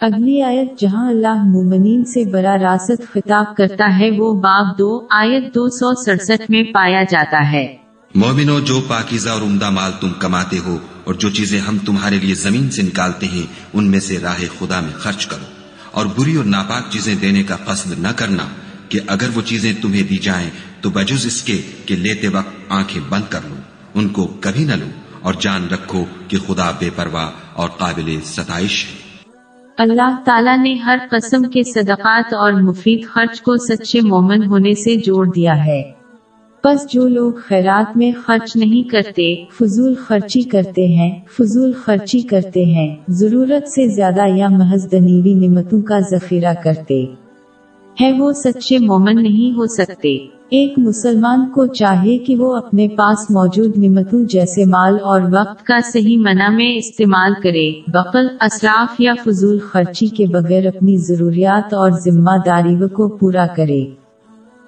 اگلی آیت جہاں اللہ مومنین سے برا راست خطاب کرتا ہے، وہ باب دو، آیت دو سو سڑسٹھ میں پایا جاتا ہے۔ مومنو، جو پاکیزہ اور عمدہ مال تم کماتے ہو اور جو چیزیں ہم تمہارے لیے زمین سے نکالتے ہیں، ان میں سے راہ خدا میں خرچ کرو۔ اور بری اور ناپاک چیزیں دینے کا قصد نہ کرنا کہ اگر وہ چیزیں تمہیں دی جائیں، تو بجز اس کے کہ لیتے وقت آنکھیں بند کر لو۔ ان کو کبھی نہ لو اور جان رکھو کہ خدا بے پرواہ اور قابل ستائش ہے۔ اللہ تعالیٰ نے ہر قسم کے صدقات اور مفید خرچ کو سچے مومن ہونے سے جوڑ دیا ہے۔ بس جو لوگ خیرات میں خرچ نہیں کرتے، فضول خرچی کرتے ہیں، فضول خرچی کرتے ہیں، ضرورت سے زیادہ یا محض دنیوی نعمتوں کا ذخیرہ کرتے۔ ہے وہ سچے مومن نہیں ہو سکتے۔ ایک مسلمان کو چاہیے کہ وہ اپنے پاس موجود نعمتوں جیسے مال اور وقت کا صحیح منع میں استعمال کرے۔ بقل اسراف یا فضول خرچی کے بغیر اپنی ضروریات اور ذمہ داریوں کو پورا کرے۔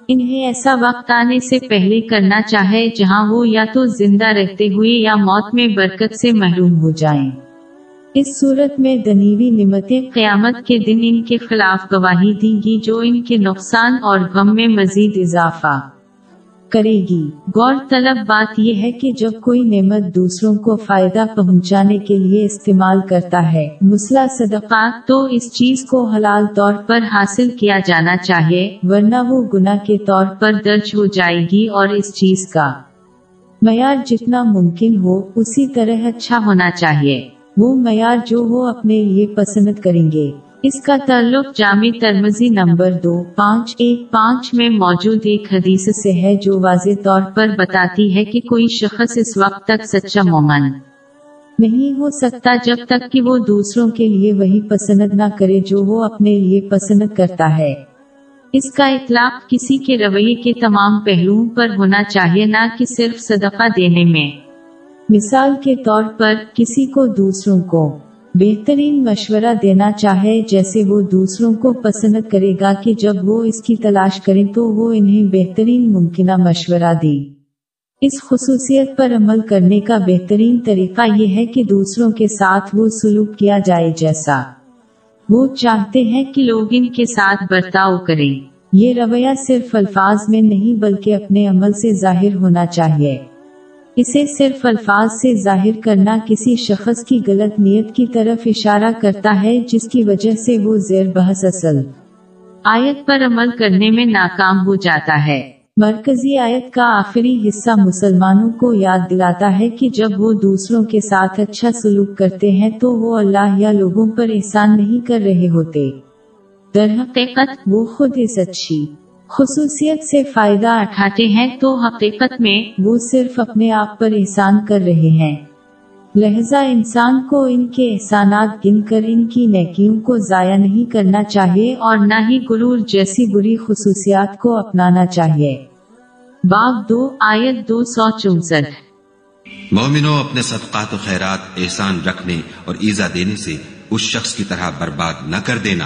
انہیں ایسا وقت آنے سے پہلے کرنا چاہے جہاں وہ یا تو زندہ رہتے ہوئے یا موت میں برکت سے محروم ہو جائیں۔ اس صورت میں دنیوی نعمتیں قیامت کے دن ان کے خلاف گواہی دیں گی جو ان کے نقصان اور غم میں مزید اضافہ کرے گی۔ غور طلب بات یہ ہے کہ جب کوئی نعمت دوسروں کو فائدہ پہنچانے کے لیے استعمال کرتا ہے، مسئلہ صدقات تو اس چیز کو حلال طور پر حاصل کیا جانا چاہیے، ورنہ وہ گناہ کے طور پر درج ہو جائے گی اور اس چیز کا معیار جتنا ممکن ہو، اسی طرح اچھا ہونا چاہیے۔ وہ معیار جو وہ اپنے لیے پسند کریں گے۔ اس کا تعلق جامع ترمزی نمبر دو، پانچ، ایک، پانچ میں موجود ایک حدیث سے ہے جو واضح طور پر بتاتی ہے کہ کوئی شخص اس وقت تک سچا مومن نہیں ہو سکتا جب تک کہ وہ دوسروں کے لیے وہی پسند نہ کرے جو وہ اپنے لیے پسند کرتا ہے۔ اس کا اطلاق کسی کے رویے کے تمام پہلوؤں پر ہونا چاہیے، نہ کہ صرف صدقہ دینے میں۔ مثال کے طور پر، کسی کو دوسروں کو بہترین مشورہ دینا چاہے، جیسے وہ دوسروں کو پسند کرے گا کہ جب وہ اس کی تلاش کریں تو وہ انہیں بہترین ممکنہ مشورہ دے۔ اس خصوصیت پر عمل کرنے کا بہترین طریقہ یہ ہے کہ دوسروں کے ساتھ وہ سلوک کیا جائے جیسا وہ چاہتے ہیں کہ لوگ ان کے ساتھ برتاؤ کریں۔ یہ رویہ صرف الفاظ میں نہیں بلکہ اپنے عمل سے ظاہر ہونا چاہیے۔ اسے صرف الفاظ سے ظاہر کرنا کسی شخص کی غلط نیت کی طرف اشارہ کرتا ہے، جس کی وجہ سے وہ زیر بحث اصل آیت پر عمل کرنے میں ناکام ہو جاتا ہے۔ مرکزی آیت کا آخری حصہ مسلمانوں کو یاد دلاتا ہے کہ جب وہ دوسروں کے ساتھ اچھا سلوک کرتے ہیں تو وہ اللہ یا لوگوں پر احسان نہیں کر رہے ہوتے۔ در حقیقت وہ خود اس اچھی خصوصیت سے فائدہ اٹھاتے ہیں تو حقیقت میں وہ صرف اپنے آپ پر احسان کر رہے ہیں۔ لہذا انسان کو ان کے احسانات گن کر ان کی نیکیوں کو ضائع نہیں کرنا چاہیے اور نہ ہی غرور جیسی بری خصوصیات کو اپنانا چاہیے۔ باب دو، آیت دو سو چونسٹھ۔ مومنو اپنے صدقات و خیرات احسان رکھنے اور ایزا دینے سے اس شخص کی طرح برباد نہ کر دینا۔